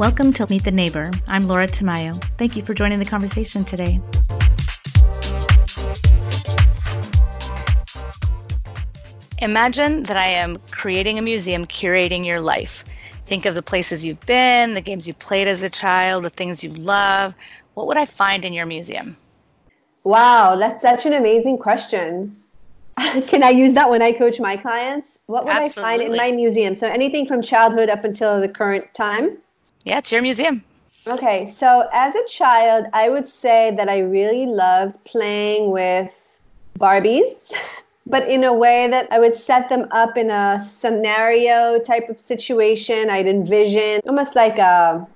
Welcome to Meet the Neighbor. I'm Laura Tamayo. Thank you for joining the conversation today. Imagine that I am creating a museum curating your life. Think of the places you've been, the games you played as a child, the things you love. What would I find in your museum? Wow, that's such an amazing question. Can I use that when I coach my clients? What would Absolutely. I find in my museum? So anything from childhood up until the current time? Yeah, it's your museum. Okay, so as a child, I would say that I really loved playing with Barbies. but in a way that I would set them up in a scenario type of situation. I'd envision almost like a,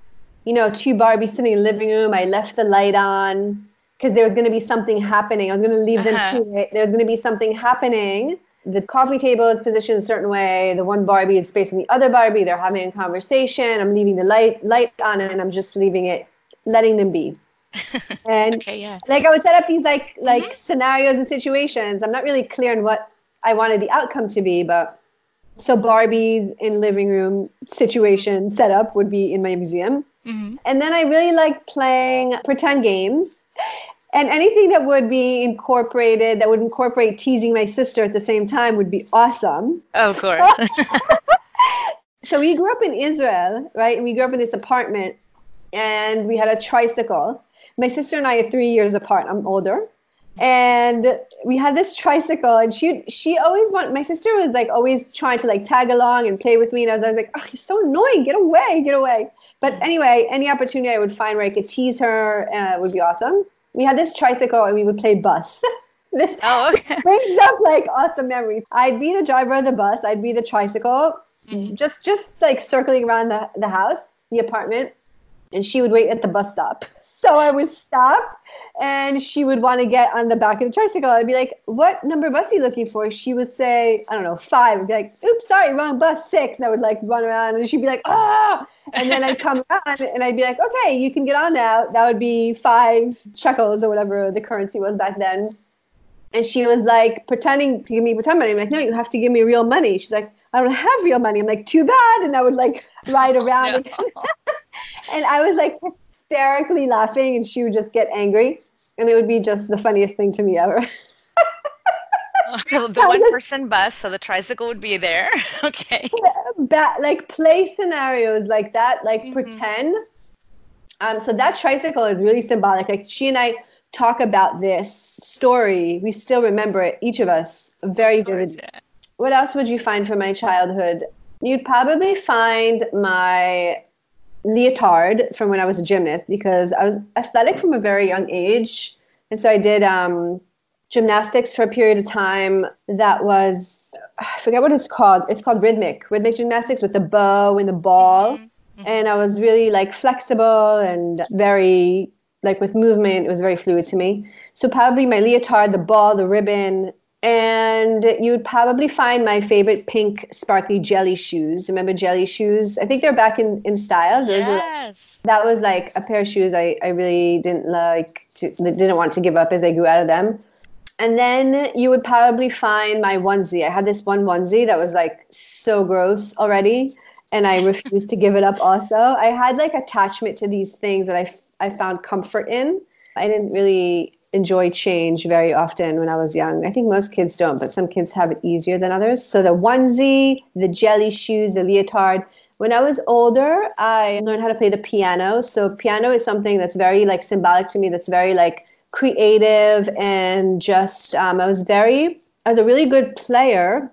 you know, two Barbies sitting in the living room. I left the light on because there was going to be something happening. I was going to leave them uh-huh. to it. There was going to be something happening. The coffee table is positioned a certain way. The one Barbie is facing the other Barbie. They're having a conversation. I'm leaving the light light on, and I'm just leaving it, letting them be. and okay, yeah. like I would set up these like like mm-hmm. scenarios and situations. I'm not really clear on what I wanted the outcome to be, but so Barbie's in living room situation setup would be in my museum. Mm-hmm. And then I really like playing pretend games and anything that would be incorporated that would incorporate teasing my sister at the same time would be awesome. Oh, of course. so we grew up in Israel, right? And we grew up in this apartment and we had a tricycle my sister and I are three years apart. I'm older. And we had this tricycle and she she always want my sister was like always trying to like tag along and play with me and I was, I was like, oh, you're so annoying, get away, get away. But anyway, any opportunity I would find where I could tease her uh, would be awesome. We had this tricycle and we would play bus. this oh, okay. brings up like awesome memories. I'd be the driver of the bus. I'd be the tricycle, mm-hmm. just just like circling around the, the house, the apartment, and she would wait at the bus stop so I would stop and she would want to get on the back of the tricycle. I'd be like, what number bus are you looking for? She would say, I don't know, five. I'd be like, oops, sorry, wrong bus, six. And I would like run around and she'd be like, ah. And then I'd come around and I'd be like, okay, you can get on now. That would be five shekels or whatever the currency was back then. And she was like pretending to give me pretend money. I'm like, no, you have to give me real money. She's like, I don't have real money. I'm like, too bad. And I would like ride around. No. and I was like hysterically laughing and she would just get angry and it would be just the funniest thing to me ever. so the one person bus, so the tricycle would be there. okay. That like play scenarios like that, like mm-hmm. pretend. Um, so that tricycle is really symbolic. Like she and I talk about this story. We still remember it, each of us, very vividly. Yeah. What else would you find from my childhood? You'd probably find my leotard from when I was a gymnast because I was athletic from a very young age. And so I did um, gymnastics for a period of time that was, I forget what it's called. It's called rhythmic, rhythmic gymnastics with the bow and the ball. Mm-hmm. mm-hmm. And I was really like flexible and very like with movement, it was very fluid to me. So probably my leotard, the ball, the ribbon, and you'd probably find my favorite pink sparkly jelly shoes. Remember jelly shoes? I think they're back in, in style. Those yes. That was like a pair of shoes I, I really didn't like to didn't want to give up as I grew out of them. And then you would probably find my onesie. I had this one onesie that was like so gross already, and I refused to give it up also. I had like attachment to these things that I, I found comfort in. I didn't really enjoy change very often when I was young. I think most kids don't, but some kids have it easier than others. So the onesie, the jelly shoes, the leotard. When I was older, I learned how to play the piano. So piano is something that's very like symbolic to me. That's very like creative and just um, I was very I was a really good player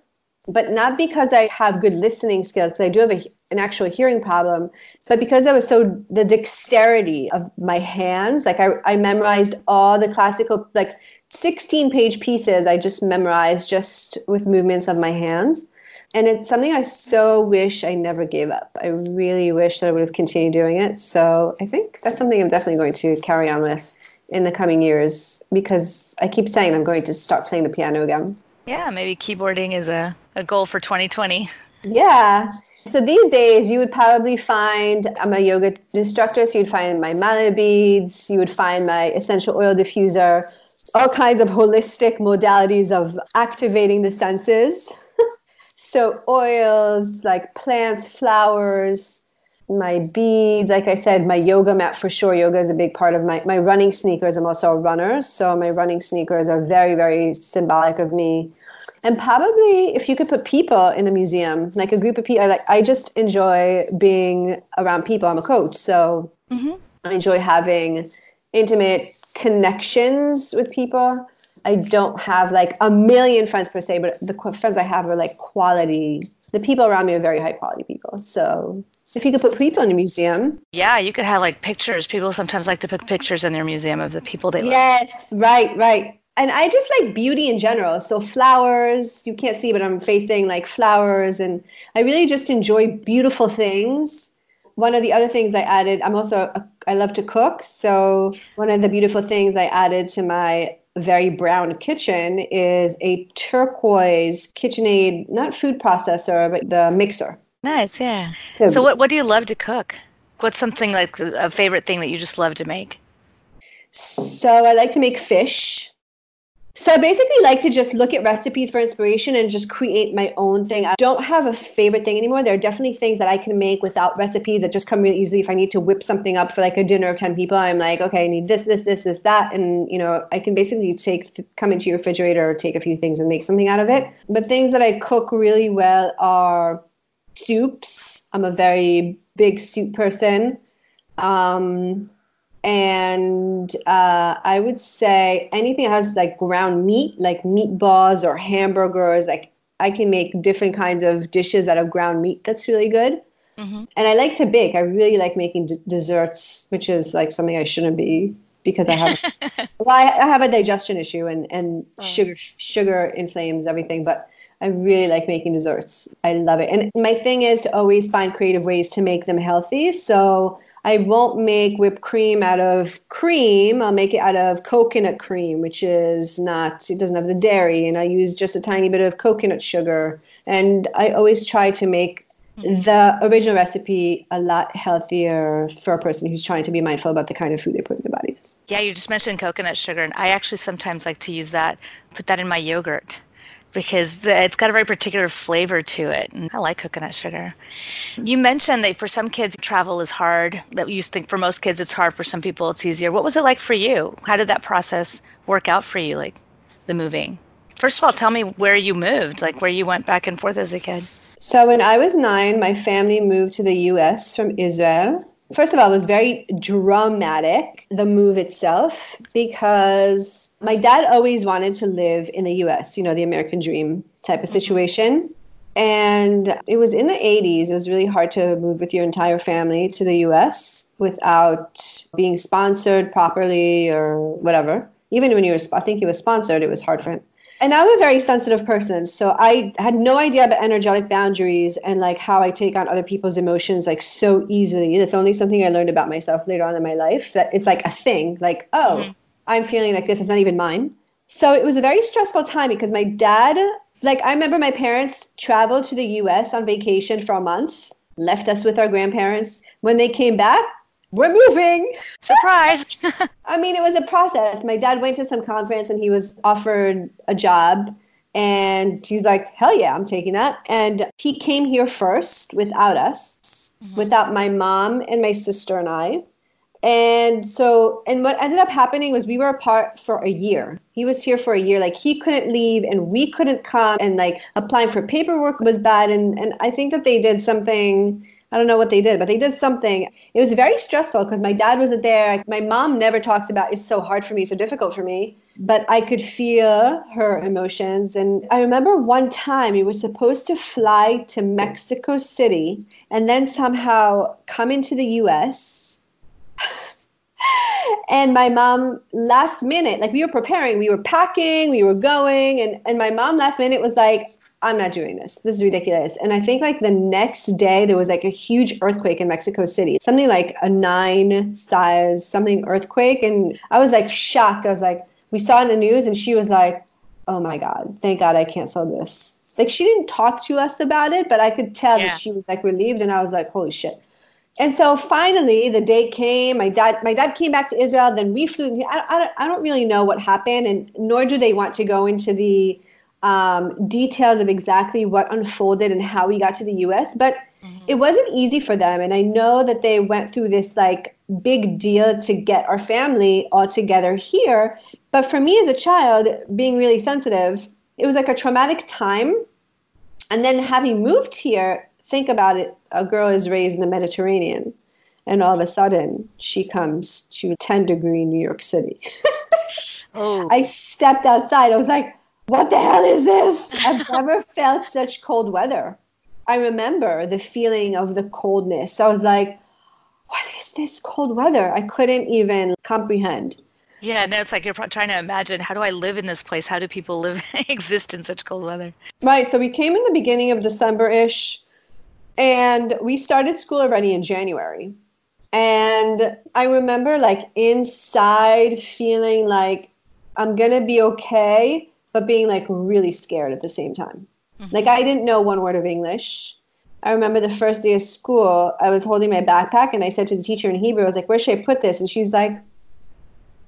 but not because I have good listening skills, I do have a, an actual hearing problem, but because I was so the dexterity of my hands. Like I, I memorized all the classical, like 16 page pieces, I just memorized just with movements of my hands. And it's something I so wish I never gave up. I really wish that I would have continued doing it. So I think that's something I'm definitely going to carry on with in the coming years because I keep saying I'm going to start playing the piano again. Yeah, maybe keyboarding is a, a goal for 2020. Yeah. So these days, you would probably find I'm a yoga instructor, so you'd find my mala beads, you would find my essential oil diffuser, all kinds of holistic modalities of activating the senses. so oils like plants, flowers, my beads, like I said, my yoga mat for sure. Yoga is a big part of my my running sneakers. I'm also a runner, so my running sneakers are very very symbolic of me. And probably if you could put people in the museum, like a group of people, like I just enjoy being around people. I'm a coach, so mm-hmm. I enjoy having intimate connections with people. I don't have like a million friends per se, but the friends I have are like quality. The people around me are very high quality people. So if you could put people in a museum. Yeah, you could have like pictures. People sometimes like to put pictures in their museum of the people they yes, love. Yes, right, right. And I just like beauty in general. So flowers, you can't see, but I'm facing like flowers. And I really just enjoy beautiful things one of the other things I added, I'm also, a, I love to cook. So one of the beautiful things I added to my very brown kitchen is a turquoise KitchenAid, not food processor, but the mixer. Nice, yeah. So, so what, what do you love to cook? What's something like a favorite thing that you just love to make? So I like to make fish. So I basically like to just look at recipes for inspiration and just create my own thing. I don't have a favorite thing anymore. There are definitely things that I can make without recipes that just come really easily. If I need to whip something up for like a dinner of 10 people, I'm like, okay, I need this, this, this, this, that. And, you know, I can basically take, come into your refrigerator, or take a few things and make something out of it. But things that I cook really well are soups. I'm a very big soup person. Um, and uh, I would say anything that has like ground meat, like meatballs or hamburgers. Like I can make different kinds of dishes out of ground meat. That's really good. Mm-hmm. And I like to bake. I really like making d- desserts, which is like something I shouldn't be because I have well, I, I, have a digestion issue and and oh. sugar sugar inflames everything. But I really like making desserts. I love it. And my thing is to always find creative ways to make them healthy. So I won't make whipped cream out of cream. I'll make it out of coconut cream, which is not, it doesn't have the dairy. And I use just a tiny bit of coconut sugar. And I always try to make the original recipe a lot healthier for a person who's trying to be mindful about the kind of food they put in their bodies. Yeah, you just mentioned coconut sugar. And I actually sometimes like to use that, put that in my yogurt because the, it's got a very particular flavor to it. And I like coconut sugar. You mentioned that for some kids, travel is hard. That you think for most kids it's hard. For some people, it's easier. What was it like for you? How did that process work out for you, like the moving? First of all, tell me where you moved, like where you went back and forth as a kid. So when I was nine, my family moved to the U.S. from Israel. First of all, it was very dramatic, the move itself, because my dad always wanted to live in the US, you know, the American dream type of mm-hmm. situation. And it was in the 80s. It was really hard to move with your entire family to the US without being sponsored properly or whatever. Even when you were, I think he was sponsored, it was hard for him. And I'm a very sensitive person. So I had no idea about energetic boundaries and like how I take on other people's emotions like so easily. That's only something I learned about myself later on in my life that it's like a thing. Like, oh, mm-hmm I'm feeling like this is not even mine. So it was a very stressful time because my dad, like, I remember my parents traveled to the US on vacation for a month, left us with our grandparents. When they came back, we're moving. Surprise. I mean, it was a process. My dad went to some conference and he was offered a job. And he's like, hell yeah, I'm taking that. And he came here first without us, mm-hmm. without my mom and my sister and I. And so, and what ended up happening was we were apart for a year. He was here for a year. Like he couldn't leave and we couldn't come and like applying for paperwork was bad. And, and I think that they did something, I don't know what they did, but they did something. It was very stressful because my dad wasn't there. My mom never talks about it's so hard for me, so difficult for me. But I could feel her emotions. And I remember one time we were supposed to fly to Mexico City and then somehow come into the US and my mom last minute like we were preparing we were packing we were going and, and my mom last minute was like i'm not doing this. This is ridiculous. And i think like the next day there was like a huge earthquake in mexico city something like a nine size something earthquake and i was like shocked. I was like we saw in the news and she was like oh my god thank god i canceled this. Like she didn't talk to us about it but i could tell yeah. that she was like relieved and i was like holy shit and so finally the date came my dad my dad came back to israel then we flew I, I, I don't really know what happened and nor do they want to go into the um, details of exactly what unfolded and how we got to the US, but mm-hmm. it wasn't easy for them. And I know that they went through this like big deal to get our family all together here. But for me as a child, being really sensitive, it was like a traumatic time. And then having moved here, think about it a girl is raised in the Mediterranean, and all of a sudden she comes to 10 degree New York City. oh. I stepped outside. I was like, what the hell is this? I've never felt such cold weather. I remember the feeling of the coldness. I was like, what is this cold weather? I couldn't even comprehend. Yeah, no, it's like you're trying to imagine how do I live in this place? How do people live exist in such cold weather? Right. So we came in the beginning of December ish, and we started school already in January. And I remember like inside feeling like I'm gonna be okay, but being like really scared at the same time. Mm-hmm. Like I didn't know one word of English. I remember the first day of school, I was holding my backpack and I said to the teacher in Hebrew, I was like, where should I put this? And she's like,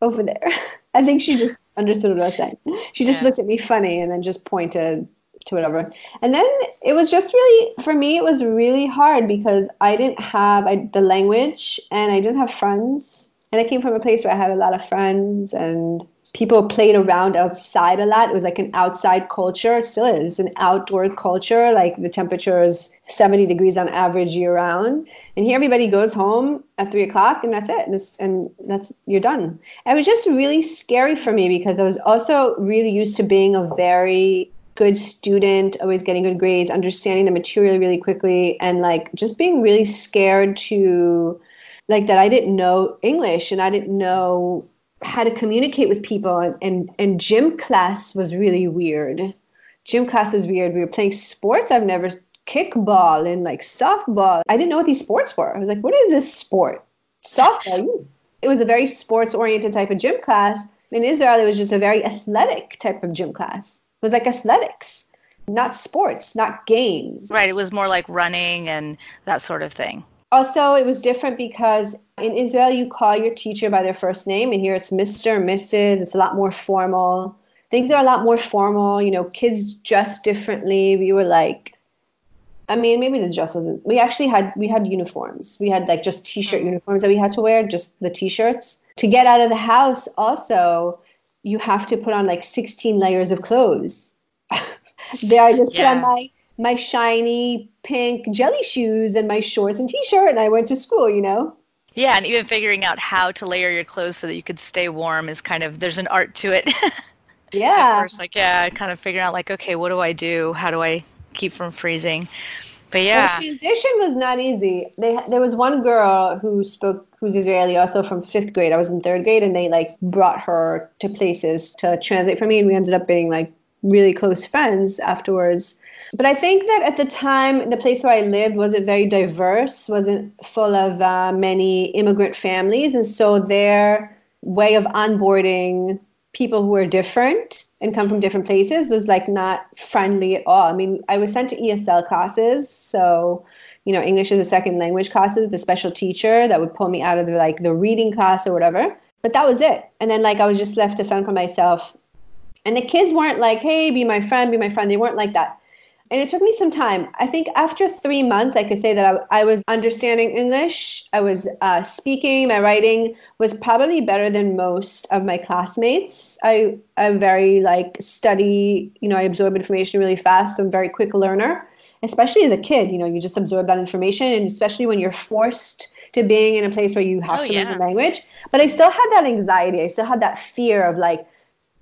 over there. I think she just understood what I was saying. She just yeah. looked at me funny and then just pointed to whatever. And then it was just really, for me, it was really hard because I didn't have I, the language and I didn't have friends. And I came from a place where I had a lot of friends and people played around outside a lot. It was like an outside culture. It still is an outdoor culture. Like the temperature is 70 degrees on average year round. And here everybody goes home at three o'clock and that's it. And, and that's, you're done. It was just really scary for me because I was also really used to being a very good student, always getting good grades, understanding the material really quickly, and like just being really scared to like that I didn't know English and I didn't know how to communicate with people and, and, and gym class was really weird. Gym class was weird. We were playing sports I've never kickball and like softball. I didn't know what these sports were. I was like, what is this sport? Softball. It was a very sports oriented type of gym class. In Israel, it was just a very athletic type of gym class. Was like athletics, not sports, not games. Right. It was more like running and that sort of thing. Also, it was different because in Israel, you call your teacher by their first name, and here it's Mr., Mrs., it's a lot more formal. Things are a lot more formal. You know, kids dress differently. We were like, I mean, maybe the dress wasn't. We actually had we had uniforms. We had like just t-shirt mm-hmm. uniforms that we had to wear, just the t-shirts. To get out of the house, also, you have to put on like 16 layers of clothes. there, I just yeah. put on my my shiny pink jelly shoes and my shorts and t-shirt and I went to school, you know? Yeah, and even figuring out how to layer your clothes so that you could stay warm is kind of there's an art to it. yeah. At first, like yeah, kind of figuring out like, okay, what do I do? How do I keep from freezing? But yeah, the transition was not easy. They there was one girl who spoke who's Israeli, also from fifth grade. I was in third grade, and they like brought her to places to translate for me, and we ended up being like really close friends afterwards. But I think that at the time, the place where I lived wasn't very diverse, wasn't full of uh, many immigrant families. And so their way of onboarding people who are different and come from different places was like not friendly at all. I mean, I was sent to ESL classes. So, you know, English as a second language classes with a special teacher that would pull me out of the, like the reading class or whatever. But that was it. And then like I was just left to fend for myself. And the kids weren't like, hey, be my friend, be my friend. They weren't like that and it took me some time. I think after three months, I could say that I, I was understanding English. I was uh, speaking. My writing was probably better than most of my classmates. I, I'm very like study. You know, I absorb information really fast. I'm a very quick learner, especially as a kid. You know, you just absorb that information, and especially when you're forced to being in a place where you have oh, to yeah. learn the language. But I still had that anxiety. I still had that fear of like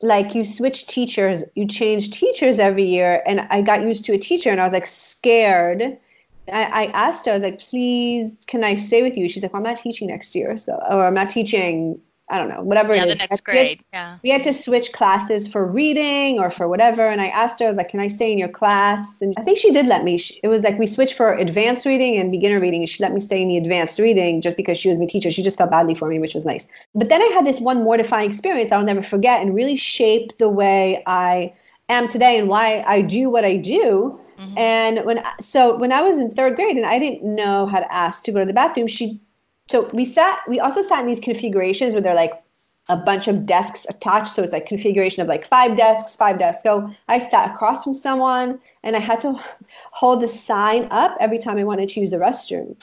like you switch teachers, you change teachers every year. And I got used to a teacher and I was like scared. I, I asked her, I was like, please, can I stay with you? She's like, well, I'm not teaching next year. So, or I'm not teaching I don't know, whatever yeah, it is. the next grade. yeah. We had to switch classes for reading or for whatever. And I asked her, like, can I stay in your class? And I think she did let me. It was like we switched for advanced reading and beginner reading. And she let me stay in the advanced reading just because she was my teacher. She just felt badly for me, which was nice. But then I had this one mortifying experience I'll never forget and really shaped the way I am today and why I do what I do. Mm-hmm. And when so when I was in third grade and I didn't know how to ask to go to the bathroom, she so we sat, we also sat in these configurations where they're like a bunch of desks attached. So it's like configuration of like five desks, five desks. So I sat across from someone and I had to hold the sign up every time I wanted to use the restroom.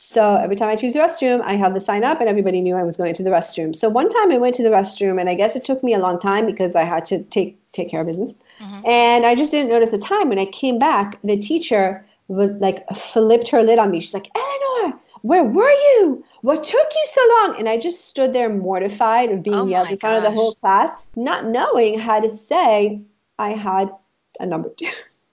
So every time I choose the restroom, I held the sign up and everybody knew I was going to the restroom. So one time I went to the restroom and I guess it took me a long time because I had to take take care of business. Mm-hmm. And I just didn't notice the time. When I came back, the teacher was like flipped her lid on me. She's like, Eleanor, where were you? What took you so long? And I just stood there mortified of being oh yelled in front of the whole class, not knowing how to say I had a number two.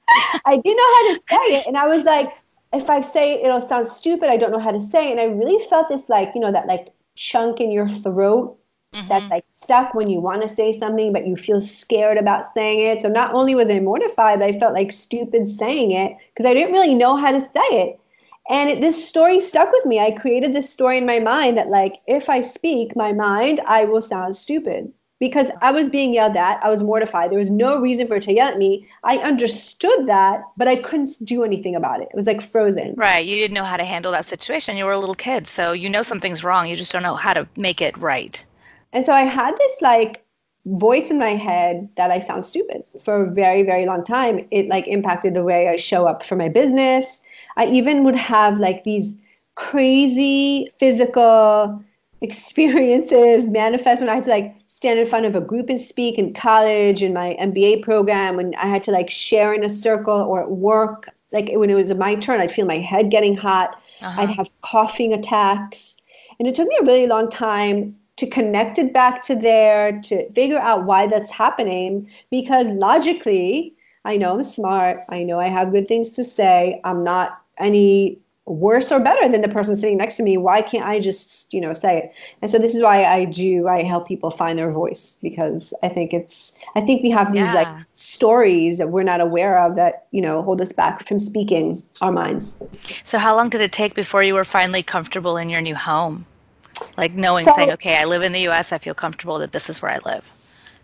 I didn't know how to say it. And I was like, if I say it, it'll sound stupid. I don't know how to say. It. And I really felt this like, you know, that like chunk in your throat mm-hmm. that's like stuck when you want to say something, but you feel scared about saying it. So not only was I mortified, but I felt like stupid saying it because I didn't really know how to say it. And it, this story stuck with me. I created this story in my mind that, like, if I speak my mind, I will sound stupid because I was being yelled at. I was mortified. There was no reason for it to yell at me. I understood that, but I couldn't do anything about it. It was like frozen. Right. You didn't know how to handle that situation. You were a little kid. So you know something's wrong. You just don't know how to make it right. And so I had this like voice in my head that I sound stupid for a very, very long time. It like impacted the way I show up for my business. I even would have like these crazy physical experiences manifest when I had to like stand in front of a group and speak in college in my MBA program when I had to like share in a circle or at work. Like when it was my turn, I'd feel my head getting hot. Uh-huh. I'd have coughing attacks. And it took me a really long time to connect it back to there, to figure out why that's happening. Because logically, I know I'm smart. I know I have good things to say. I'm not any worse or better than the person sitting next to me why can't i just you know say it and so this is why i do i help people find their voice because i think it's i think we have these yeah. like stories that we're not aware of that you know hold us back from speaking our minds so how long did it take before you were finally comfortable in your new home like knowing so, saying okay i live in the us i feel comfortable that this is where i live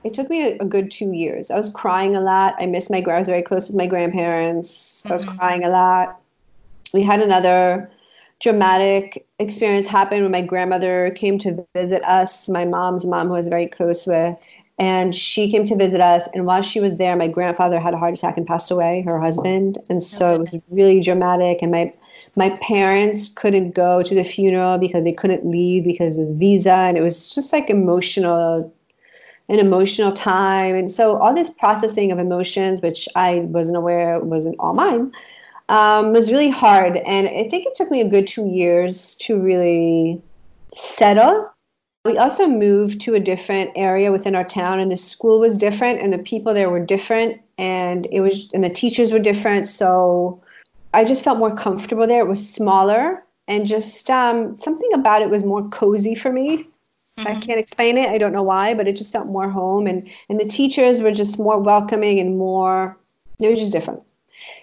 it took me a, a, good two years. I was crying a lot. I missed my. I was very close with my grandparents. I was mm-hmm. crying a lot we had another dramatic experience happen when my grandmother came to visit us, my mom's mom, who I was very close with. And she came to visit us. And while she was there, my grandfather had a heart attack and passed away, her husband. And oh, so it was really dramatic. And my my parents couldn't go to the funeral because they couldn't leave because of the visa. And it was just like emotional, an emotional time. And so all this processing of emotions, which I wasn't aware wasn't all mine, um, was really hard. And I think it took me a good two years to really settle. We also moved to a different area within our town, and the school was different, and the people there were different, and it was, and the teachers were different. So I just felt more comfortable there. It was smaller, and just um, something about it was more cozy for me. Mm-hmm. I can't explain it. I don't know why, but it just felt more home, and and the teachers were just more welcoming and more. It was just different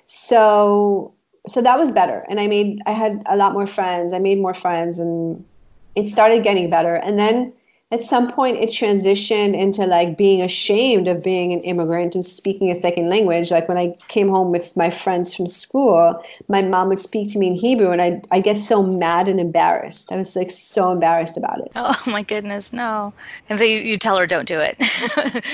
so so that was better. And i made i had a lot more friends. I made more friends and it started getting better. And then at some point it transitioned into like being ashamed of being an immigrant and speaking a second language. Like when i came home with my friends from school my mom would speak to me in hebrew and i i get so mad and embarrassed. I was like so embarrassed about it. Oh my goodness no. And so you, you tell her don't do it.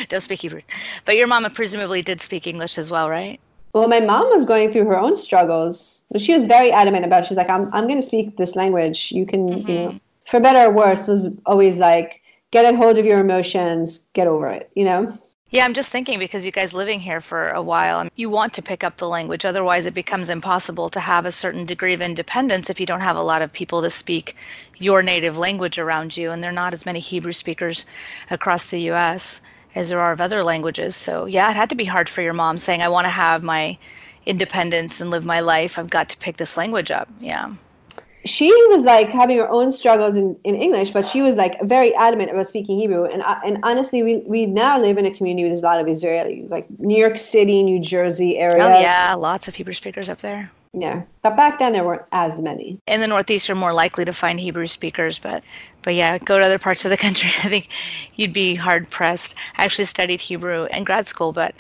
Don't speak hebrew. But your mama presumably did speak english as well right well, my mom was going through her own struggles. She was very adamant about. It. She's like, "I'm, I'm going to speak this language. You can, mm-hmm. you know, for better or worse." Was always like, "Get a hold of your emotions. Get over it." You know. Yeah, I'm just thinking because you guys living here for a while, you want to pick up the language. Otherwise, it becomes impossible to have a certain degree of independence if you don't have a lot of people to speak your native language around you. And there are not as many Hebrew speakers across the U.S as there are of other languages. So yeah, it had to be hard for your mom saying, I want to have my independence and live my life. I've got to pick this language up. Yeah. She was like having her own struggles in, in English, but she was like very adamant about speaking Hebrew. And uh, and honestly, we, we now live in a community with a lot of Israelis, like New York City, New Jersey area. Oh yeah, lots of Hebrew speakers up there. Yeah, but back then there weren't as many. In the Northeast, you're more likely to find Hebrew speakers, but but yeah, go to other parts of the country. I think you'd be hard pressed. I actually studied Hebrew in grad school, but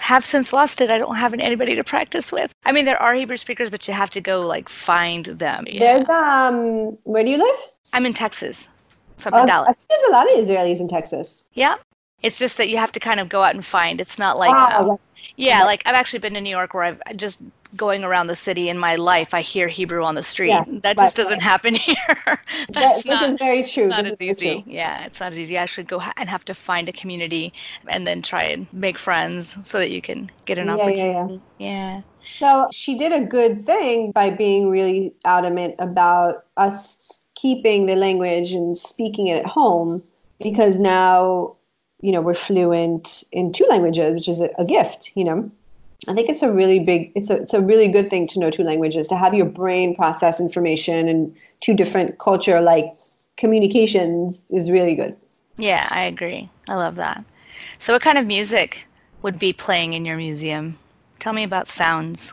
have since lost it. I don't have anybody to practice with. I mean, there are Hebrew speakers, but you have to go like find them. Yeah. There's um, where do you live? I'm in Texas. So I'm in Uh, Dallas. there's a lot of Israelis in Texas. Yeah. It's just that you have to kind of go out and find. It's not like, Wow, uh, right. yeah, like I've actually been to New York where I've just going around the city in my life, I hear Hebrew on the street. Yeah, that right, just doesn't right. happen here. That- That's this is very true. it's not This as easy. true. Yeah, it's not as easy. I actually go ha- and have to find a community and then try and make friends so that you can get an Yeah, yeah, opportunity. yeah. yeah. So she did a good thing by being really adamant about us keeping the language and speaking it at home because now, you know, we're fluent in two languages, which is a, a gift, you know. I think it's a really big it's a it's a really good thing to know two languages, to have your brain process information and two different culture like communications is really good. Yeah, I agree. I love that. So, what kind of music would be playing in your museum? Tell me about sounds.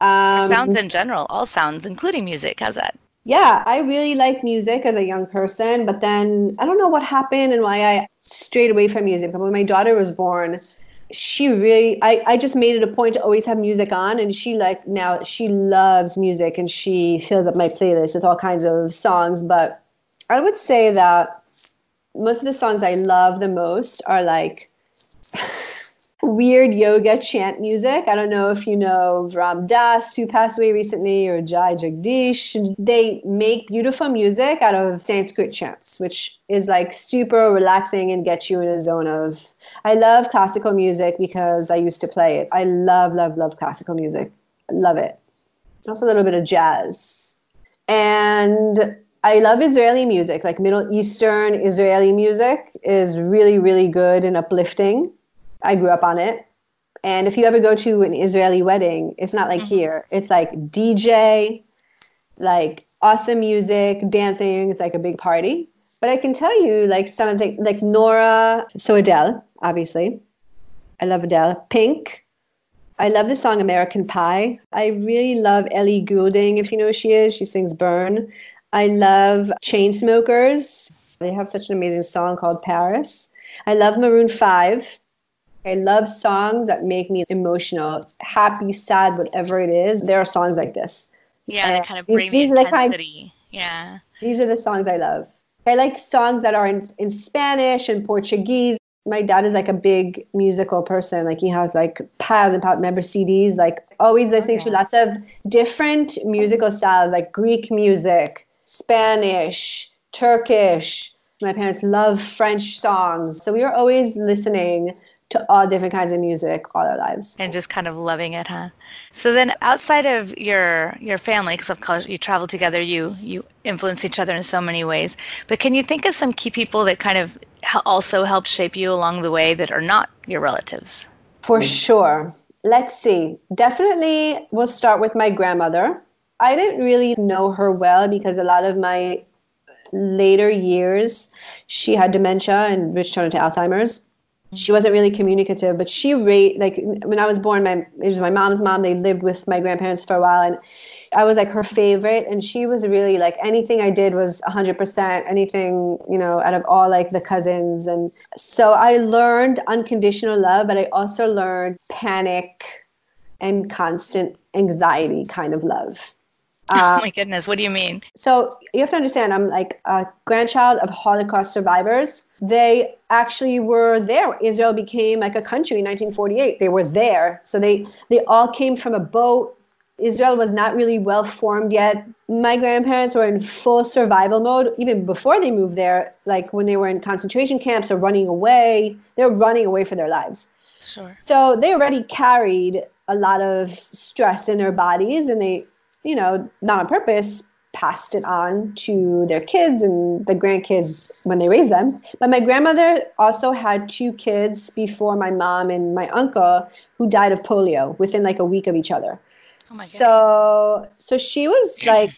Um, sounds in general, all sounds, including music. How's that? Yeah, I really like music as a young person, but then I don't know what happened and why I strayed away from music. But when my daughter was born, she really I, I just made it a point to always have music on and she like now she loves music and she fills up my playlist with all kinds of songs. But I would say that most of the songs I love the most are like weird yoga chant music. I don't know if you know Ram Dass, who passed away recently, or Jai-Jagdeesh. They make beautiful music out of Sanskrit chants, which is like super relaxing and gets you in a zone of. I love classical music because I used to play it. I love, love, love classical music. I love it. Also, a little bit of jazz. And I love Israeli music, like Middle Eastern Israeli music is really, really good and uplifting. I grew up on it. And if you ever go to an Israeli wedding, it's not like Mhm. here. It's like DJ, like awesome music, dancing. It's like a big party. But I can tell you, like some of the things like Nora, so Adele, obviously. I love Adele. Pink. I love the song American Pie. I really love Ellie Goulding, if you know who she is. She sings Burn. I love Chainsmokers. They have such an amazing song called Paris. I love Maroon 5. I love songs that make me emotional, happy, sad, whatever it is. There are songs like this. Yeah, Uh, they kind of these- bring the these are the kind- intensity. Yeah. These are the songs I love. I like songs that are in, in Spanish and Portuguese. My dad is like a big musical person. Like he has like piles and piles, remember CDs, like always listening to lots of different musical styles, like Greek music, Spanish, Turkish. My parents love French songs. So we were always listening to all different kinds of music all our lives. And just kind of loving it, huh? So then, outside of your your family, because of course you travel together, you you influence each other in so many ways. But can you think of some key people that kind of also help shape you along the way that are not your relatives? For sure. Let's see. Definitely, we'll start with my grandmother. I didn't really know her well because a lot of my later years, she had dementia and which turned into Alzheimer's. She wasn't really communicative, but she rate like when I was born, my it was my mom's mom. They lived with my grandparents for a while, and I was like her favorite. And she was really like anything I did was hundred percent. Anything you know, out of all like the cousins, and so I learned unconditional love, but I also learned panic and constant anxiety kind of love. Oh Uh, my goodness, what do you mean? so you have to understand, I'm like a grandchild of Holocaust survivors. They actually were there. Israel became like a country in 1948. They were there. So they, they all came from a boat. Israel was not really well formed yet. My grandparents were in full survival mode even before they moved there. Like when they were in concentration camps or running away, they were running away for their lives. Sure. So they already carried a lot of stress in their bodies and they, you know, not on purpose, passed it on to their kids and the grandkids when they raised them. But my grandmother also had two kids before my mom and my uncle who died of polio within like a week of each other. Oh my goodness. So so she was like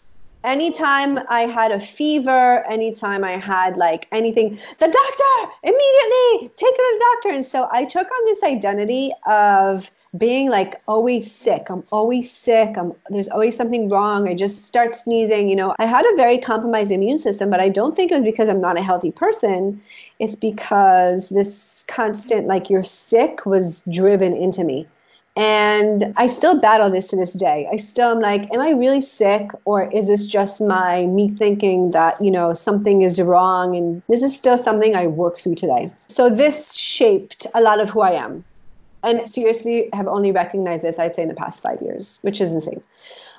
anytime I had a fever, anytime I had like anything, the doctor immediately take her to the doctor. And so I took on this identity of being like always sick. I'm always sick. I'm there's always something wrong. I just start sneezing. You know, I had a very compromised immune system, but I don't think it was because I'm not a healthy person. It's because this constant like you're sick was driven into me And I still battle this to this day. I still am like, am I really sick or is this just my me thinking that, you know, something is wrong? And this is still something I work through today. So this shaped a lot of who I am. And seriously, have only recognized this, I'd say, in the past five years, which is insane.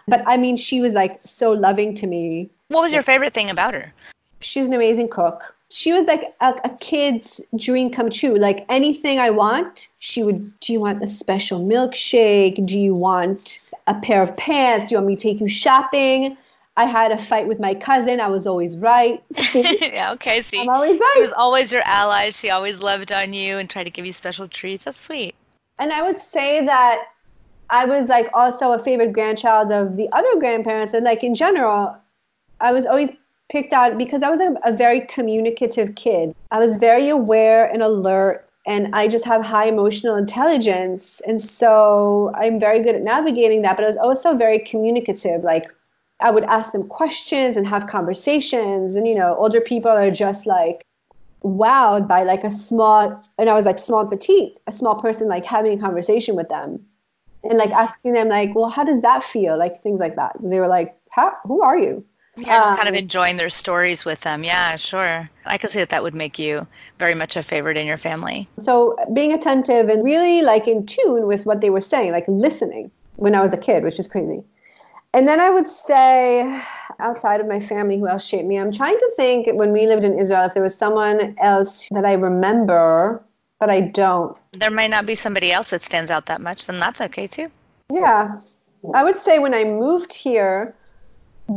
But I mean, she was like so loving to me. What was your favorite thing about her? She's an amazing cook she was like a, a, kid's dream come true. Like anything I want, she would. Do you want a special milkshake? Do you want a pair of pants? Do you want me to take you shopping? I had a fight with my cousin. I was always right. yeah, okay. See, I'm always right. She was always your ally. She always loved on you and tried to give you special treats. That's sweet. And I would say that I was like also a favorite grandchild of the other grandparents. And like in general, I was always picked out because I was a, a very communicative kid. I was very aware and alert and I just have high emotional intelligence. And so I'm very good at navigating that, but I was also very communicative. Like I would ask them questions and have conversations. And, you know, older people are just like wowed by like a small, and I was like small petite, a small person, like having a conversation with them and like asking them, like, well, how does that feel? Like things like that. They were like, how, who are you? Yeah, just kind of um, enjoying their stories with them. Yeah, sure. I can see that that would make you very much a favorite in your family. So being attentive and really like in tune with what they were saying, like listening when I was a kid, which is crazy. And then I would say, outside of my family, who else shaped me? I'm trying to think when we lived in Israel, if there was someone else that I remember, but I don't. There might not be somebody else that stands out that much, then that's okay too. Yeah. I would say when I moved here,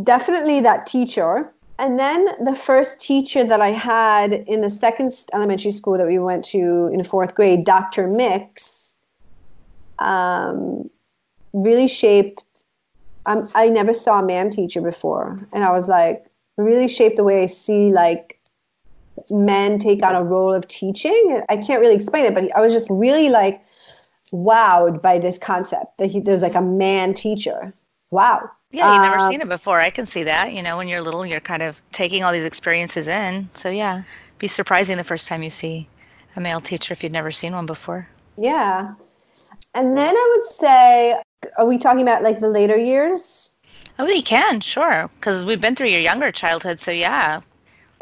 definitely that teacher. And then the first teacher that I had in the second elementary school that we went to in fourth grade, Dr. Mix, um, really shaped. Um, I never saw a man teacher before, and I was like, really shaped the way I see like men take on a role of teaching. I can't really explain it, but I was just really like wowed by this concept that he, there's like a man teacher. Wow. Yeah, you've never um, seen it before. I can see that. You know, when you're little, you're kind of taking all these experiences in. So yeah, be surprising the first time you see a male teacher if you'd never seen one before. Yeah. And then I would say, are we talking about like the later years? Oh, we can, sure, because we've been through your younger childhood. So yeah,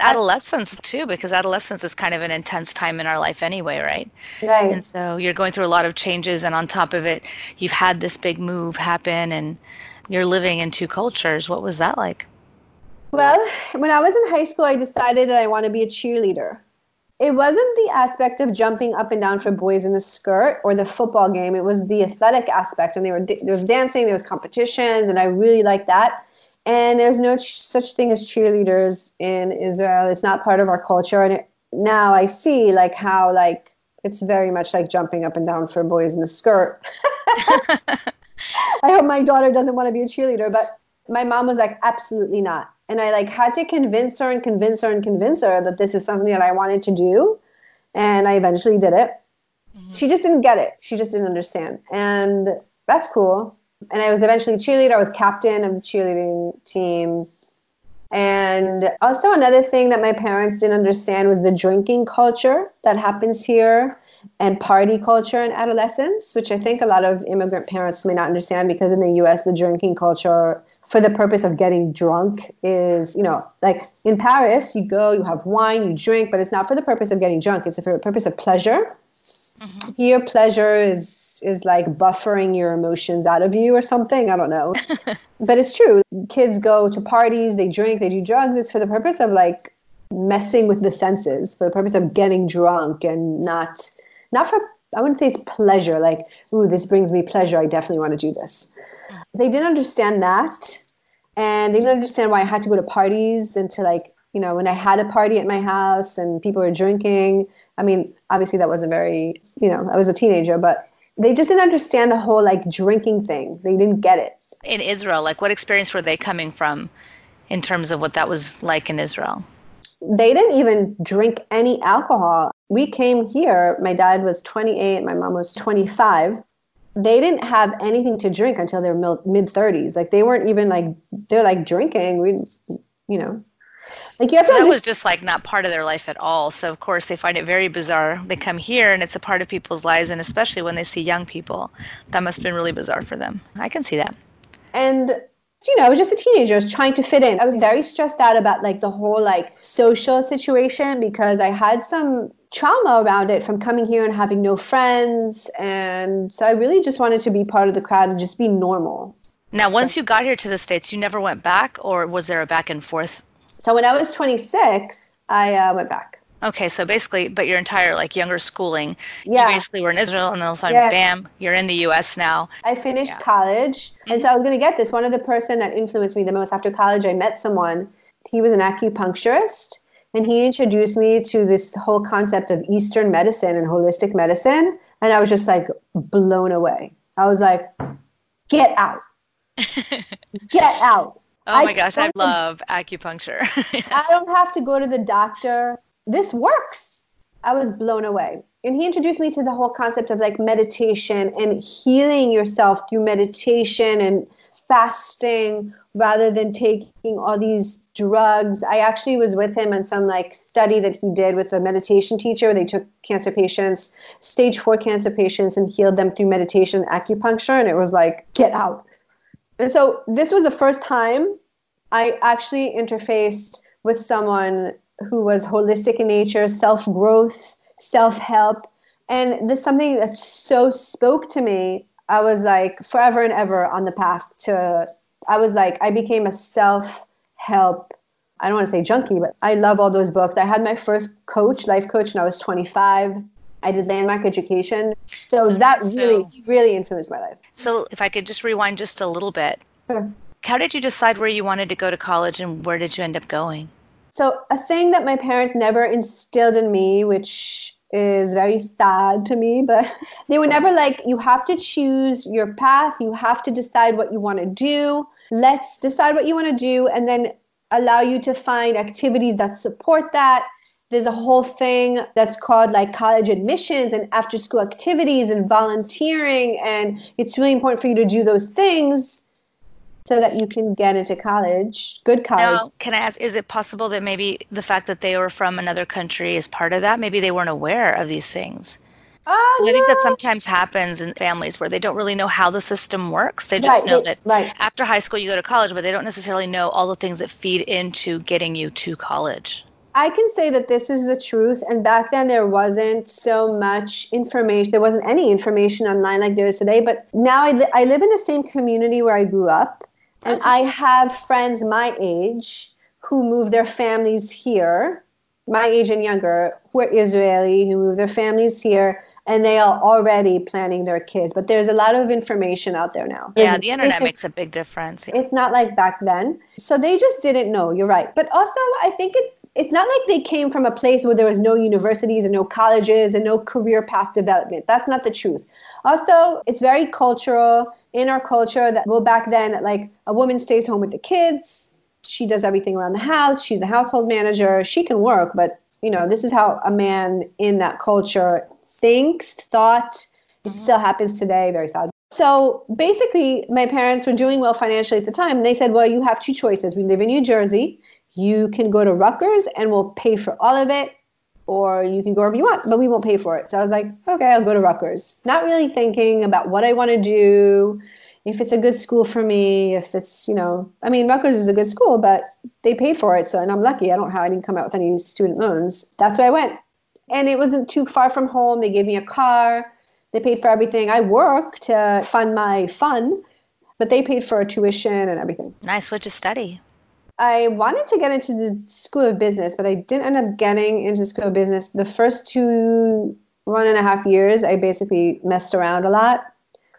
adolescence too, because adolescence is kind of an intense time in our life anyway, right? Right. And so you're going through a lot of changes, and on top of it, you've had this big move happen, and you're living in two cultures. What was that like? Well, when I was in high school, I decided that I want to be a cheerleader. It wasn't the aspect of jumping up and down for boys in a skirt or the football game. It was the athletic aspect, and they were there was dancing, there was competitions, and I really liked that. And there's no ch- such thing as cheerleaders in Israel. It's not part of our culture. And it, now I see like how like it's very much like jumping up and down for boys in a skirt. I hope my daughter doesn't want to be a cheerleader, but my mom was like, absolutely not. And I like had to convince her and convince her and convince her that this is something that I wanted to do. And I eventually did it. Mm-hmm. She just didn't get it. She just didn't understand. And that's cool. And I was eventually cheerleader. I was captain of the cheerleading team. And also, another thing that my parents didn't understand was the drinking culture that happens here and party culture in adolescence, which I think a lot of immigrant parents may not understand because in the US, the drinking culture for the purpose of getting drunk is, you know, like in Paris, you go, you have wine, you drink, but it's not for the purpose of getting drunk, it's for the purpose of pleasure. Mm-hmm. Here, pleasure is is like buffering your emotions out of you or something. I don't know. but it's true. Kids go to parties, they drink, they do drugs. It's for the purpose of like messing with the senses, for the purpose of getting drunk and not not for I wouldn't say it's pleasure, like, ooh, this brings me pleasure. I definitely want to do this. Mm. They didn't understand that. And they didn't understand why I had to go to parties and to like, you know, when I had a party at my house and people were drinking. I mean, obviously that wasn't very, you know, I was a teenager, but they just didn't understand the whole like drinking thing. They didn't get it. In Israel, like what experience were they coming from in terms of what that was like in Israel? They didn't even drink any alcohol. We came here, my dad was 28, my mom was 25. They didn't have anything to drink until their mid 30s. Like they weren't even like they're like drinking. We you know. Like you have to. that was just like not part of their life at all. So of course they find it very bizarre. They come here and it's a part of people's lives, and especially when they see young people, that must have been really bizarre for them. I can see that. and you know, I was just a teenager, I was trying to fit in. I was very stressed out about like the whole like social situation because I had some trauma around it from coming here and having no friends. And so I really just wanted to be part of the crowd and just be normal. Now, once you got here to the states, you never went back, or was there a back and forth? So when I was 26, I uh, went back. Okay, so basically, but your entire like younger schooling, Yeah. you basically were in Israel, and then all of a sudden, Yeah. bam, you're in the U.S. now. I finished Yeah. college, and so I was going to get this. One of the person that influenced me the most after college, I met someone. He was an acupuncturist, and he introduced me to this whole concept of Eastern medicine and holistic medicine, and I was just like blown away. I was like, "Get out, get out! Oh I my gosh, I love acupuncture. I don't have to go to the doctor. This works." I was blown away. And he introduced me to the whole concept of like meditation and healing yourself through meditation and fasting rather than taking all these drugs. I actually was with him on some like study that he did with a meditation teacher. They took cancer patients, stage four cancer patients, and healed them through meditation and acupuncture. And it was like, get out. And so this was the first time I actually interfaced with someone who was holistic in nature, self growth, self help. And this something that so spoke to me. I was like forever and ever on the path to, I was like, I became a self help. I don't want to say junkie, but I love all those books. I had my first coach, life coach, when I was 25. I did landmark education. So, So- that so- really, really influenced my life. so, if I could just rewind just a little bit, Sure. how did you decide where you wanted to go to college, and where did you end up going? So, a thing that my parents never instilled in me, which is very sad to me, but they were never like, you have to choose your path, you have to decide what you want to do. Let's decide what you want to do and then allow you to find activities that support that. There's a whole thing that's called like college admissions and after school activities and volunteering. And it's really important for you to do those things so that you can get into college, good college. Now, can I ask, is it possible that maybe the fact that they were from another country is part of that? Maybe they weren't aware of these things. Oh, I think that sometimes happens in families where they don't really know how the system works. They just Right, know that right. after high school you go to college, but they don't necessarily know all the things that feed into getting you to college. I can say that this is the truth. And back then, there wasn't so much information. There wasn't any information online like there is today. But now I, li- I live in the same community where I grew up. And I have friends my age who move their families here, my age and younger, who are Israeli, who move their families here. And they are already planning their kids. But there's a lot of information out there now. Yeah, There's- the internet makes a big difference. it's not like back then. So they just didn't know. You're right. But also, I think it's it's not like they came from a place where there was no universities and no colleges and no career path development. That's not the truth. Also, it's very cultural in our culture that well back then like a woman stays home with the kids. She does everything around the house. She's the household manager. She can work, but you know, this is how a man in that culture thinks, thought. It mm-hmm. still happens today, very sad. So basically, my parents were doing well financially at the time. And they said, Well, you have two choices. We live in New Jersey. You can go to Rutgers and we'll pay for all of it, or you can go wherever you want, but we won't pay for it. So I was like, Okay, I'll go to Rutgers. Not really thinking about what I want to do, if it's a good school for me, if it's, you know, I mean, Rutgers is a good school, but they paid for it. So, and I'm lucky. I don't have, I didn't come out with any student loans. That's where I went. And it wasn't too far from home. They gave me a car. They paid for everything. I worked to fund my fun, but they paid for tuition and everything. Nice. What to study? I wanted to get into the School of Business, but I didn't end up getting into the School of Business. The first two, one and a half years, I basically messed around a lot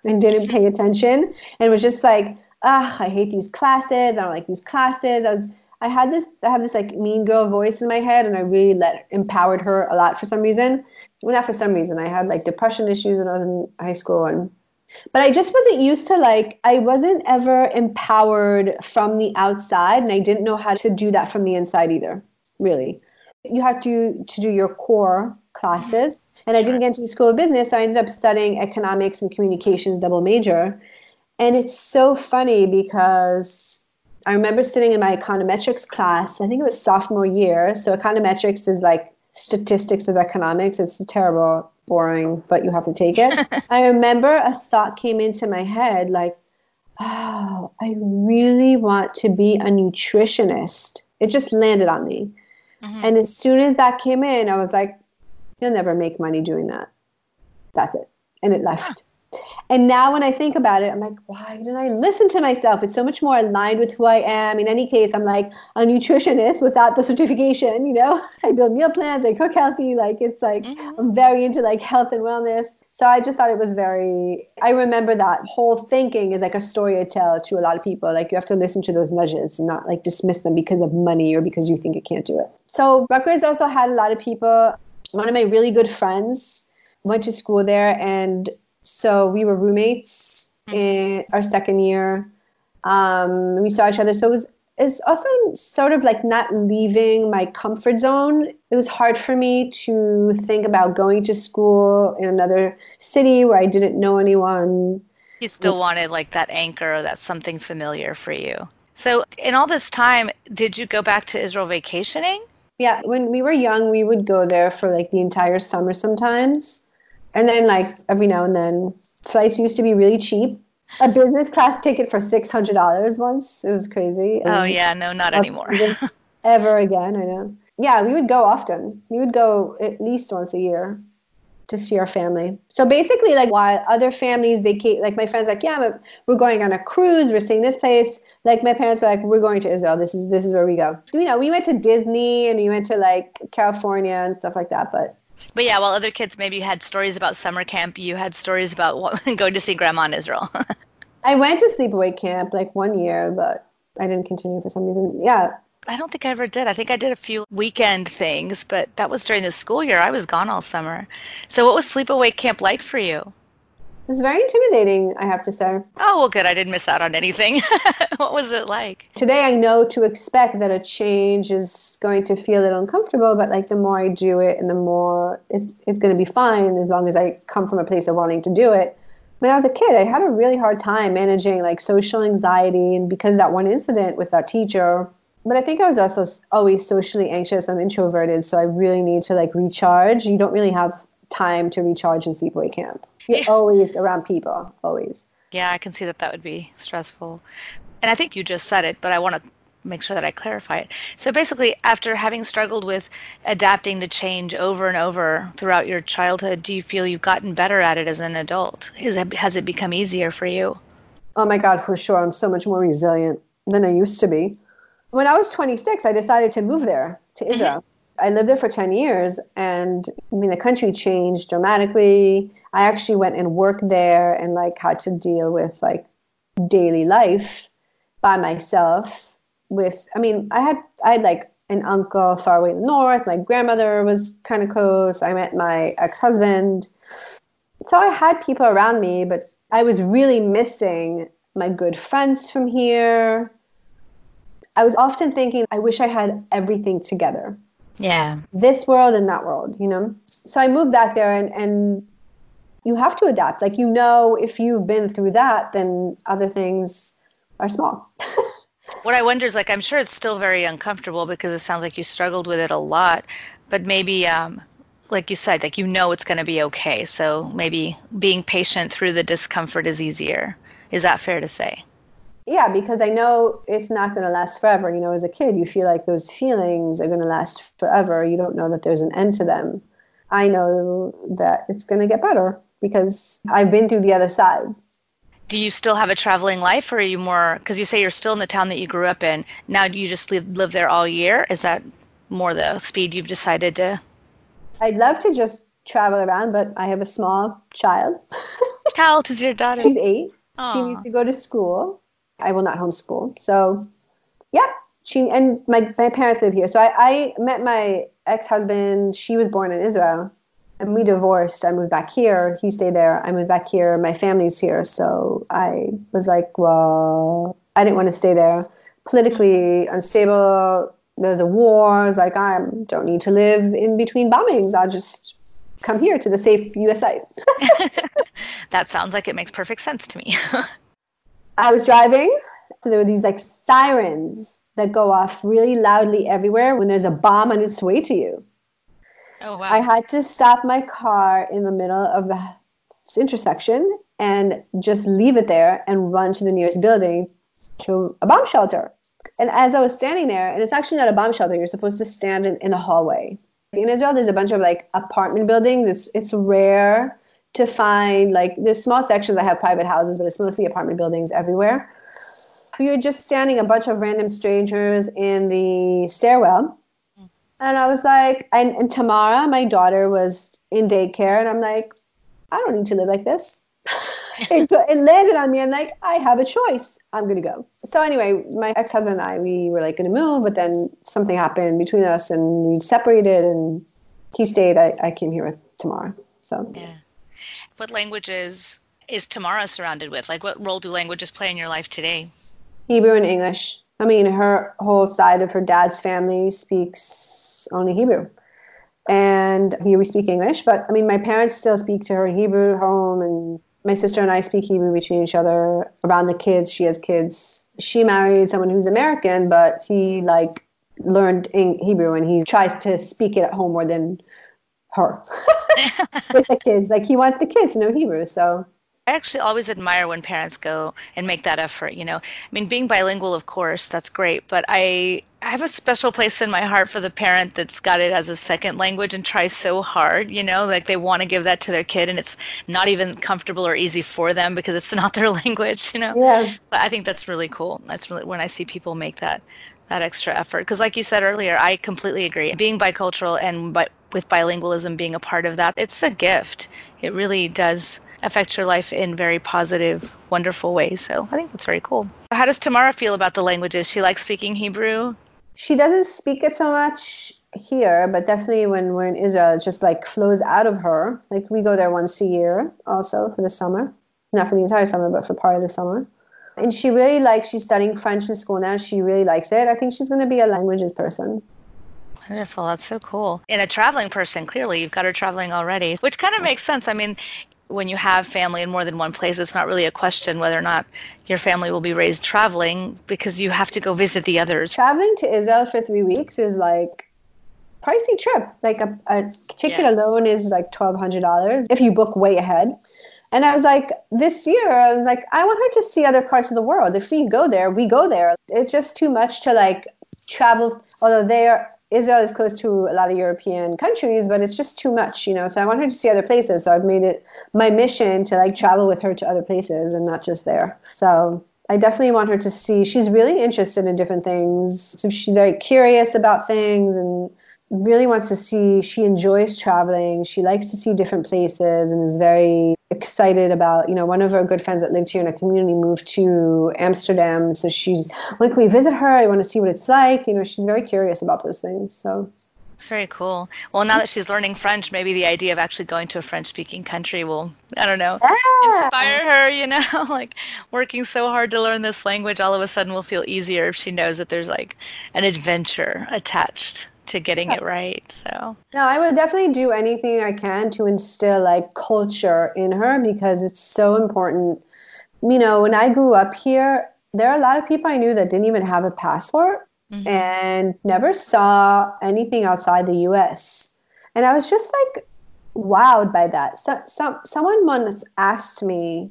and didn't pay attention and was just like, ah, I hate these classes. I don't like these classes. I was, I had this, I have this like mean girl voice in my head, and I really let empowered her a lot for some reason. Well, not for some reason. I had like depression issues when I was in high school, and but I just wasn't used to like I wasn't ever empowered from the outside, and I didn't know how to do that from the inside either. Really, you have to to do your core classes, mm-hmm. and I didn't get into the School of Business, so I ended up studying economics and communications double major. And it's so funny because I remember sitting in my econometrics class, I think it was sophomore year. So, econometrics is like statistics of economics. It's a terrible, boring, but you have to take it. I remember a thought came into my head like, oh, I really want to be a nutritionist. It just landed on me. Mm-hmm. And as soon as that came in, I was like, you'll never make money doing that. That's it. And it left. And now when I think about it, I'm like, why didn't I listen to myself? It's so much more aligned with who I am. In any case, I'm like a nutritionist without the certification, you know? I build meal plans, I cook healthy. Like it's like mm-hmm. I'm very into like health and wellness. So I just thought it was very I remember that whole thinking is like a story I tell to a lot of people. Like you have to listen to those nudges and not like dismiss them because of money or because you think you can't do it. So Rutgers also had a lot of people. One of my really good friends went to school there and so we were roommates mm-hmm. in our second year. Um, we saw each other. So it was it's also sort of like not leaving my comfort zone. It was hard for me to think about going to school in another city where I didn't know anyone. You still wanted like that anchor, that something familiar for you. So, in all this time, did you go back to Israel vacationing? Yeah, when we were young, we would go there for like the entire summer sometimes. And then like every now and then, flights used to be really cheap. A business class ticket for six hundred dollars once. It was crazy. Oh yeah, no, not anymore. ever again, I know. Yeah, we would go often. We would go at least once a year to see our family. So basically, like while other families vacate, like my friends, like yeah, we're going on a cruise, we're seeing this place. Like my parents were like, we're going to Israel. This is this is where we go. You know, we went to Disney and we went to like California and stuff like that. But but yeah, while other kids maybe had stories about summer camp, you had stories about going to see grandma in Israel. I went to sleepaway camp like one year, but I didn't continue for some reason. Yeah. I don't think I ever did. I think I did a few weekend things, but that was during the school year. I was gone all summer. So, what was sleepaway camp like for you? It was very intimidating, I have to say. Oh, well, good. I didn't miss out on anything. what was it like? Today, I know to expect that a change is going to feel a little uncomfortable, but like the more I do it and the more it's, it's going to be fine as long as I come from a place of wanting to do it. When I was a kid, I had a really hard time managing like social anxiety, and because that one incident with that teacher, but I think I was also always socially anxious. I'm introverted, so I really need to like recharge. You don't really have time to recharge in sleepaway camp. You're yeah. always around people, always. Yeah, I can see that that would be stressful. And I think you just said it, but I want to make sure that I clarify it. So basically, after having struggled with adapting to change over and over throughout your childhood, do you feel you've gotten better at it as an adult? It, has it become easier for you? Oh my God, for sure. I'm so much more resilient than I used to be. When I was 26, I decided to move there to mm-hmm. Israel. I lived there for 10 years and I mean the country changed dramatically. I actually went and worked there and like had to deal with like daily life by myself with I mean I had I had like an uncle far away in the north. My grandmother was kind of close. I met my ex-husband. So I had people around me, but I was really missing my good friends from here. I was often thinking I wish I had everything together yeah. This world and that world, you know? So I moved back there and, and you have to adapt. Like, you know, if you've been through that, then other things are small. what I wonder is like, I'm sure it's still very uncomfortable because it sounds like you struggled with it a lot, but maybe, um, like you said, like, you know, it's going to be okay. So maybe being patient through the discomfort is easier. Is that fair to say? Yeah because i know it's not going to last forever you know as a kid you feel like those feelings are going to last forever you don't know that there's an end to them. I know that it's going to get better because i've been through the other side. Do you still have a traveling life or are you more because you say you're still in the town that you grew up in. Now do you just live, live there all year? Is that more the speed you've decided to? I'd love to just travel around but i have a small child. How old is your daughter? She's eight. Aww. she needs to go to school I will not homeschool. So, yeah, she and my my parents live here. So I, I met my ex husband. She was born in Israel, and we divorced. I moved back here. He stayed there. I moved back here. My family's here. So I was like, well, I didn't want to stay there. Politically unstable. There's a war. I was like, I don't need to live in between bombings. I'll just come here to the safe USA. that sounds like it makes perfect sense to me. I was driving So there were these like sirens that go off really loudly everywhere when there's a bomb on its way to you. Oh wow. I had to stop my car in the middle of the intersection and just leave it there and run to the nearest building to a bomb shelter. And as I was standing there, and it's actually not a bomb shelter, you're supposed to stand in, in a hallway. In Israel, there's a bunch of like apartment buildings. It's it's rare to find like there's small sections that have private houses, but it's mostly apartment buildings everywhere. You're just standing a bunch of random strangers in the stairwell. Mm. And I was like, and, and Tamara, my daughter, was in daycare, and I'm like, I don't need to live like this. it, it landed on me. I'm like, I have a choice. I'm gonna go. So anyway, my ex-husband and I, we were like gonna move, but then something happened between us, and we separated. And he stayed. I, I came here with Tamara. So yeah. What languages is Tamara surrounded with? Like, what role do languages play in your life today? Hebrew and English. I mean, her whole side of her dad's family speaks only Hebrew. And here we speak English, but I mean, my parents still speak to her in Hebrew at home, and my sister and I speak Hebrew between each other around the kids. She has kids. She married someone who's American, but he like learned Hebrew and he tries to speak it at home more than her with the kids. Like he wants the kids to know Hebrew. So I actually always admire when parents go and make that effort. You know, I mean, being bilingual, of course, that's great, but I I have a special place in my heart for the parent that's got it as a second language and tries so hard. You know, like they want to give that to their kid, and it's not even comfortable or easy for them because it's not their language. You know, yeah. But I think that's really cool. That's really when I see people make that that extra effort because like you said earlier i completely agree being bicultural and bi- with bilingualism being a part of that it's a gift it really does affect your life in very positive, wonderful ways. So I think that's very cool. How does Tamara feel about the languages? She likes speaking Hebrew? She doesn't speak it so much here, but definitely when we're in Israel, it just like flows out of her. Like we go there once a year also for the summer. Not for the entire summer, but for part of the summer. And she really likes, she's studying French in school now. She really likes it. I think she's going to be a languages person. Wonderful. That's so cool. And a traveling person, clearly, you've got her traveling already, which kind of makes sense. I mean, when you have family in more than one place, it's not really a question whether or not your family will be raised traveling because you have to go visit the others. Traveling to Israel for three weeks is like pricey trip. Like a, a ticket yes. alone is like twelve hundred dollars if you book way ahead. And I was like, this year, I was like, I want her to see other parts of the world. If we go there, we go there. It's just too much to like travel. Although there, Israel is close to a lot of European countries, but it's just too much, you know. So I want her to see other places. So I've made it my mission to like travel with her to other places and not just there. So I definitely want her to see. She's really interested in different things. So she's very curious about things and really wants to see. She enjoys traveling. She likes to see different places and is very excited about, you know, one of our good friends that lived here in a community moved to Amsterdam. So she's like, can we visit her? I want to see what it's like. You know, she's very curious about those things. So it's very cool. Well, now that she's learning French, maybe the idea of actually going to a French speaking country will, I don't know, yeah. inspire her, you know, like working so hard to learn this language all of a sudden will feel easier if she knows that there's like an adventure attached to getting it right. So no, I would definitely do anything I can to instill like culture in her because it's so important. You know, when I grew up here, there are a lot of people I knew that didn't even have a passport mm-hmm. and never saw anything outside the US. And I was just like wowed by that. So, some someone once asked me,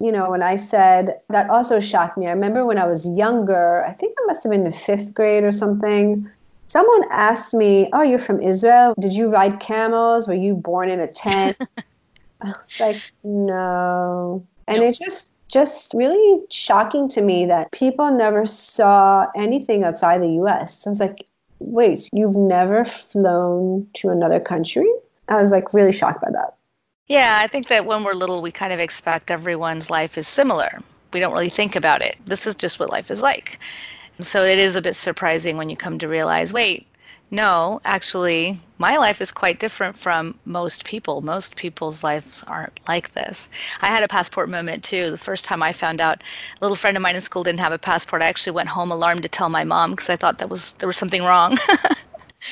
you know, when I said that also shocked me. I remember when I was younger, I think I must have been in fifth grade or something. Someone asked me, "Oh, you're from Israel? Did you ride camels? Were you born in a tent?" I was like, "No," and nope. it's just just really shocking to me that people never saw anything outside the U.S. So I was like, "Wait, you've never flown to another country?" I was like really shocked by that. Yeah, I think that when we're little, we kind of expect everyone's life is similar. We don't really think about it. This is just what life is like. So it is a bit surprising when you come to realize, wait, no, actually, my life is quite different from most people. Most people's lives aren't like this. I had a passport moment too. The first time I found out a little friend of mine in school didn't have a passport, I actually went home alarmed to tell my mom because I thought that was there was something wrong.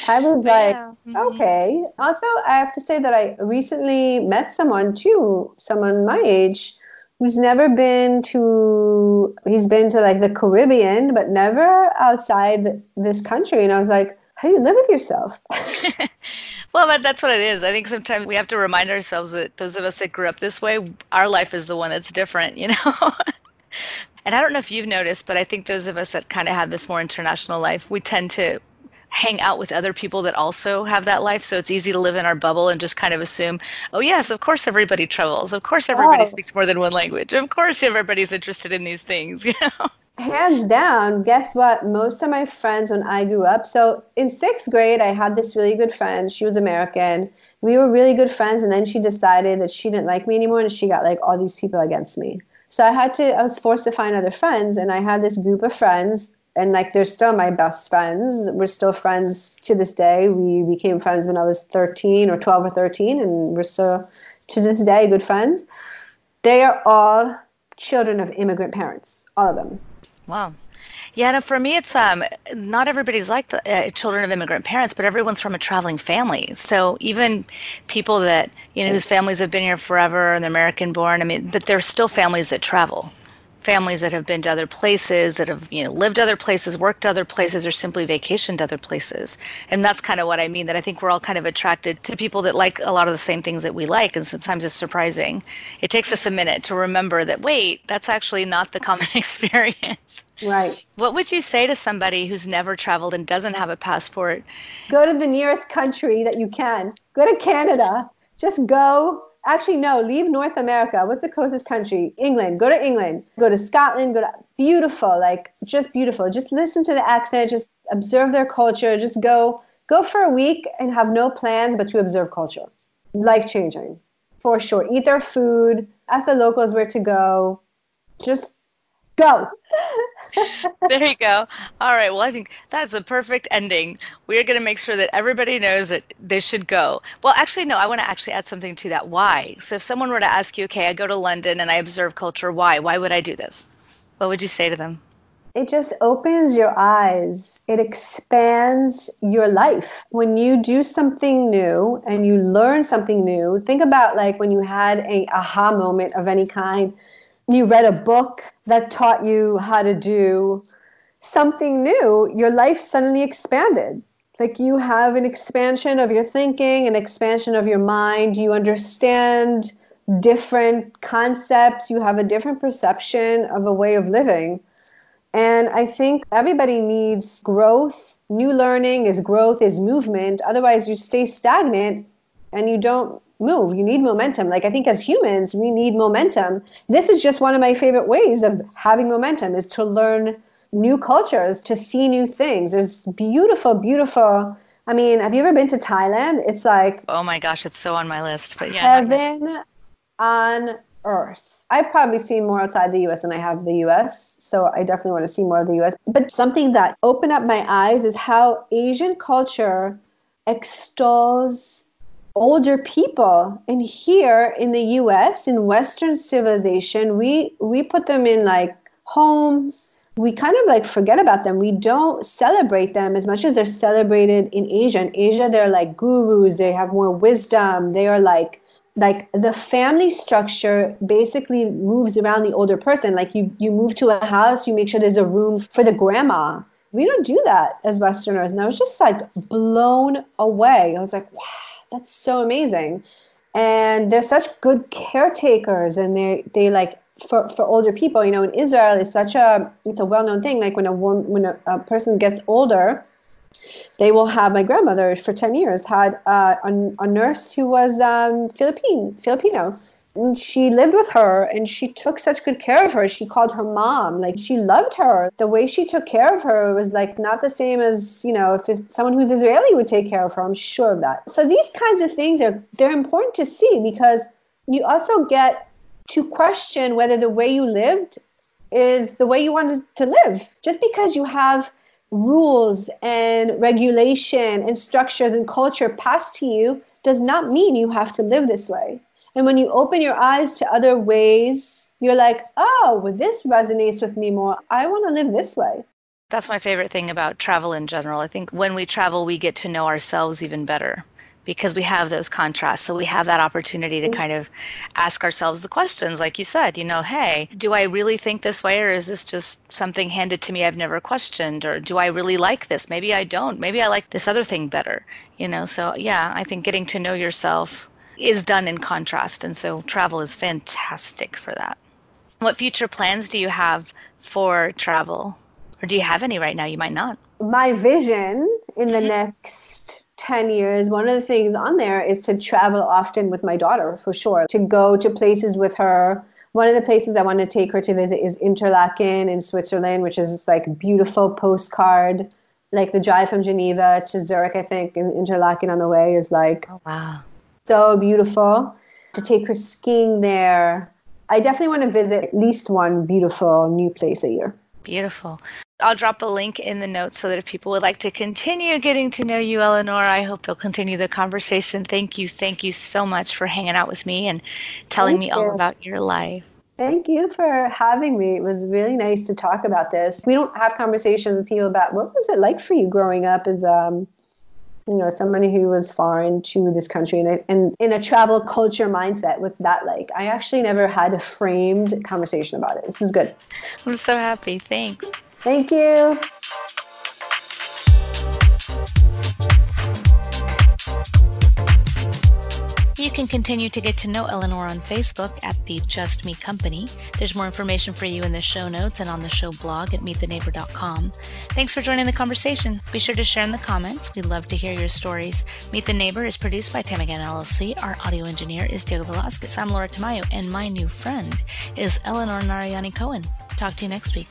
I was like, yeah. Mm-hmm. okay. Also, I have to say that I recently met someone too, someone my age, who's never been to he's been to like the Caribbean, but never outside this country. And I was like, how do you live with yourself? well, but that's what it is. I think sometimes we have to remind ourselves that those of us that grew up this way, our life is the one that's different, you know? and I don't know if you've noticed, but I think those of us that kind of have this more international life, we tend to hang out with other people that also have that life. So it's easy to live in our bubble and just kind of assume, oh, yes, of course everybody travels. Of course everybody oh. speaks more than one language. Of course everybody's interested in these things, you know? Hands down, guess what? Most of my friends when I grew up, so in sixth grade, I had this really good friend. She was American. We were really good friends, and then she decided that she didn't like me anymore, and she got like all these people against me. So I had to, I was forced to find other friends, and I had this group of friends and like they're still my best friends. We're still friends to this day. We became friends when I was 13 or 12 or 13, and we're still to this day good friends. They are all children of immigrant parents, all of them. Wow. Yeah, no, for me, it's um, not everybody's like the uh, children of immigrant parents, but everyone's from a traveling family. So even people that you know whose families have been here forever and they're American born, I mean, but there's still families that travel families that have been to other places, that have you know lived other places, worked other places, or simply vacationed other places. And that's kind of what I mean. That I think we're all kind of attracted to people that like a lot of the same things that we like, and sometimes it's surprising. It takes us a minute to remember that wait, that's actually not the common experience. Right. What would you say to somebody who's never traveled and doesn't have a passport? Go to the nearest country that you can. Go to Canada. Just go actually no leave north america. What's the closest country? England. Go to england. Go to scotland. Go to beautiful like just beautiful. Just listen to the accent. Just observe their culture. Just go go for a week and have no plans but to observe culture. Life changing for sure. Eat their food. Ask the locals where to go. Just Go. there you go. All right. Well, I think that's a perfect ending. We're going to make sure that everybody knows that they should go. Well, actually, no, I want to actually add something to that. Why? So if someone were to ask you, okay, I go to London and I observe culture, why? Why would I do this? What would you say to them? It just opens your eyes. It expands your life. When you do something new and you learn something new, think about like when you had a aha moment of any kind you read a book that taught you how to do something new, your life suddenly expanded. Like you have an expansion of your thinking, an expansion of your mind. You understand different concepts. You have a different perception of a way of living. And I think everybody needs growth. New learning is growth, is movement. Otherwise, you stay stagnant and you don't move. You need momentum. Like I think as humans, we need momentum. This is just one of my favorite ways of having momentum is to learn new cultures, to see new things. There's beautiful, beautiful. I mean, have you ever been to Thailand? It's like oh my gosh, it's so on my list. But yeah, heaven on earth. I've probably seen more outside the US than I have the US, so I definitely want to see more of the US. But something that opened up my eyes is how Asian culture extols older people. And here in the US in western civilization we we put them in like homes. We kind of like forget about them. We don't celebrate them as much as they're celebrated in Asia. In Asia they're like gurus. They have more wisdom. They are like like the family structure basically moves around the older person. Like you you move to a house you make sure there's a room for the grandma. We don't do that as westerners. And i was just like blown away. I was like wow that's so amazing. And they're such good caretakers and they they like for, for older people you know in israel it's such a it's a well-known thing like when a woman when a, a person gets older they will have my grandmother for 10 years had uh, a, a nurse who was um, philippine filipino and she lived with her and she took such good care of her. She called her mom. Like she loved her. The way she took care of her was like not the same as, you know, if someone who's Israeli would take care of her. I'm sure of that. So these kinds of things are they're important to see because you also get to question whether the way you lived is the way you wanted to live. Just because you have rules and regulation and structures and culture passed to you does not mean you have to live this way. And when you open your eyes to other ways, you're like, oh, well, this resonates with me more. I want to live this way. That's my favorite thing about travel in general. I think when we travel, we get to know ourselves even better because we have those contrasts. So we have that opportunity to mm. kind of ask ourselves the questions, like you said, you know, hey, do I really think this way or is this just something handed to me I've never questioned? Or do I really like this? Maybe I don't. Maybe I like this other thing better, you know? So yeah, I think getting to know yourself is done in contrast. And so travel is fantastic for that. What future plans do you have for travel? Or do you have any right now? You might not. My vision in the next 10 years, one of the things on there is to travel often with my daughter for sure, to go to places with her. One of the places I want to take her to visit is Interlaken in Switzerland, which is like beautiful postcard. Like the drive from Geneva to Zurich, I think, and Interlaken on the way is like oh, wow. So beautiful. To take her skiing there. I definitely want to visit at least one beautiful new place a year. Beautiful. I'll drop a link in the notes so that if people would like to continue getting to know you, Eleanor, I hope they'll continue the conversation. Thank you. Thank you so much for hanging out with me and telling Thank me you. all about your life. Thank you for having me. It was really nice to talk about this. We don't have conversations with people about what was it like for you growing up as um, you know, somebody who was foreign to this country and, and in a travel culture mindset. What's that like? I actually never had a framed conversation about it. This is good. I'm so happy. Thanks. Thank you. You can continue to get to know Eleanor on Facebook at the Just Me Company. There's more information for you in the show notes and on the show blog at meettheneighbor.com. Thanks for joining the conversation. Be sure to share in the comments. We'd love to hear your stories. Meet the Neighbor is produced by Tamagan LLC. Our audio engineer is Diego Velasquez. I'm Laura Tamayo, and my new friend is Eleanor Narayani Cohen. Talk to you next week.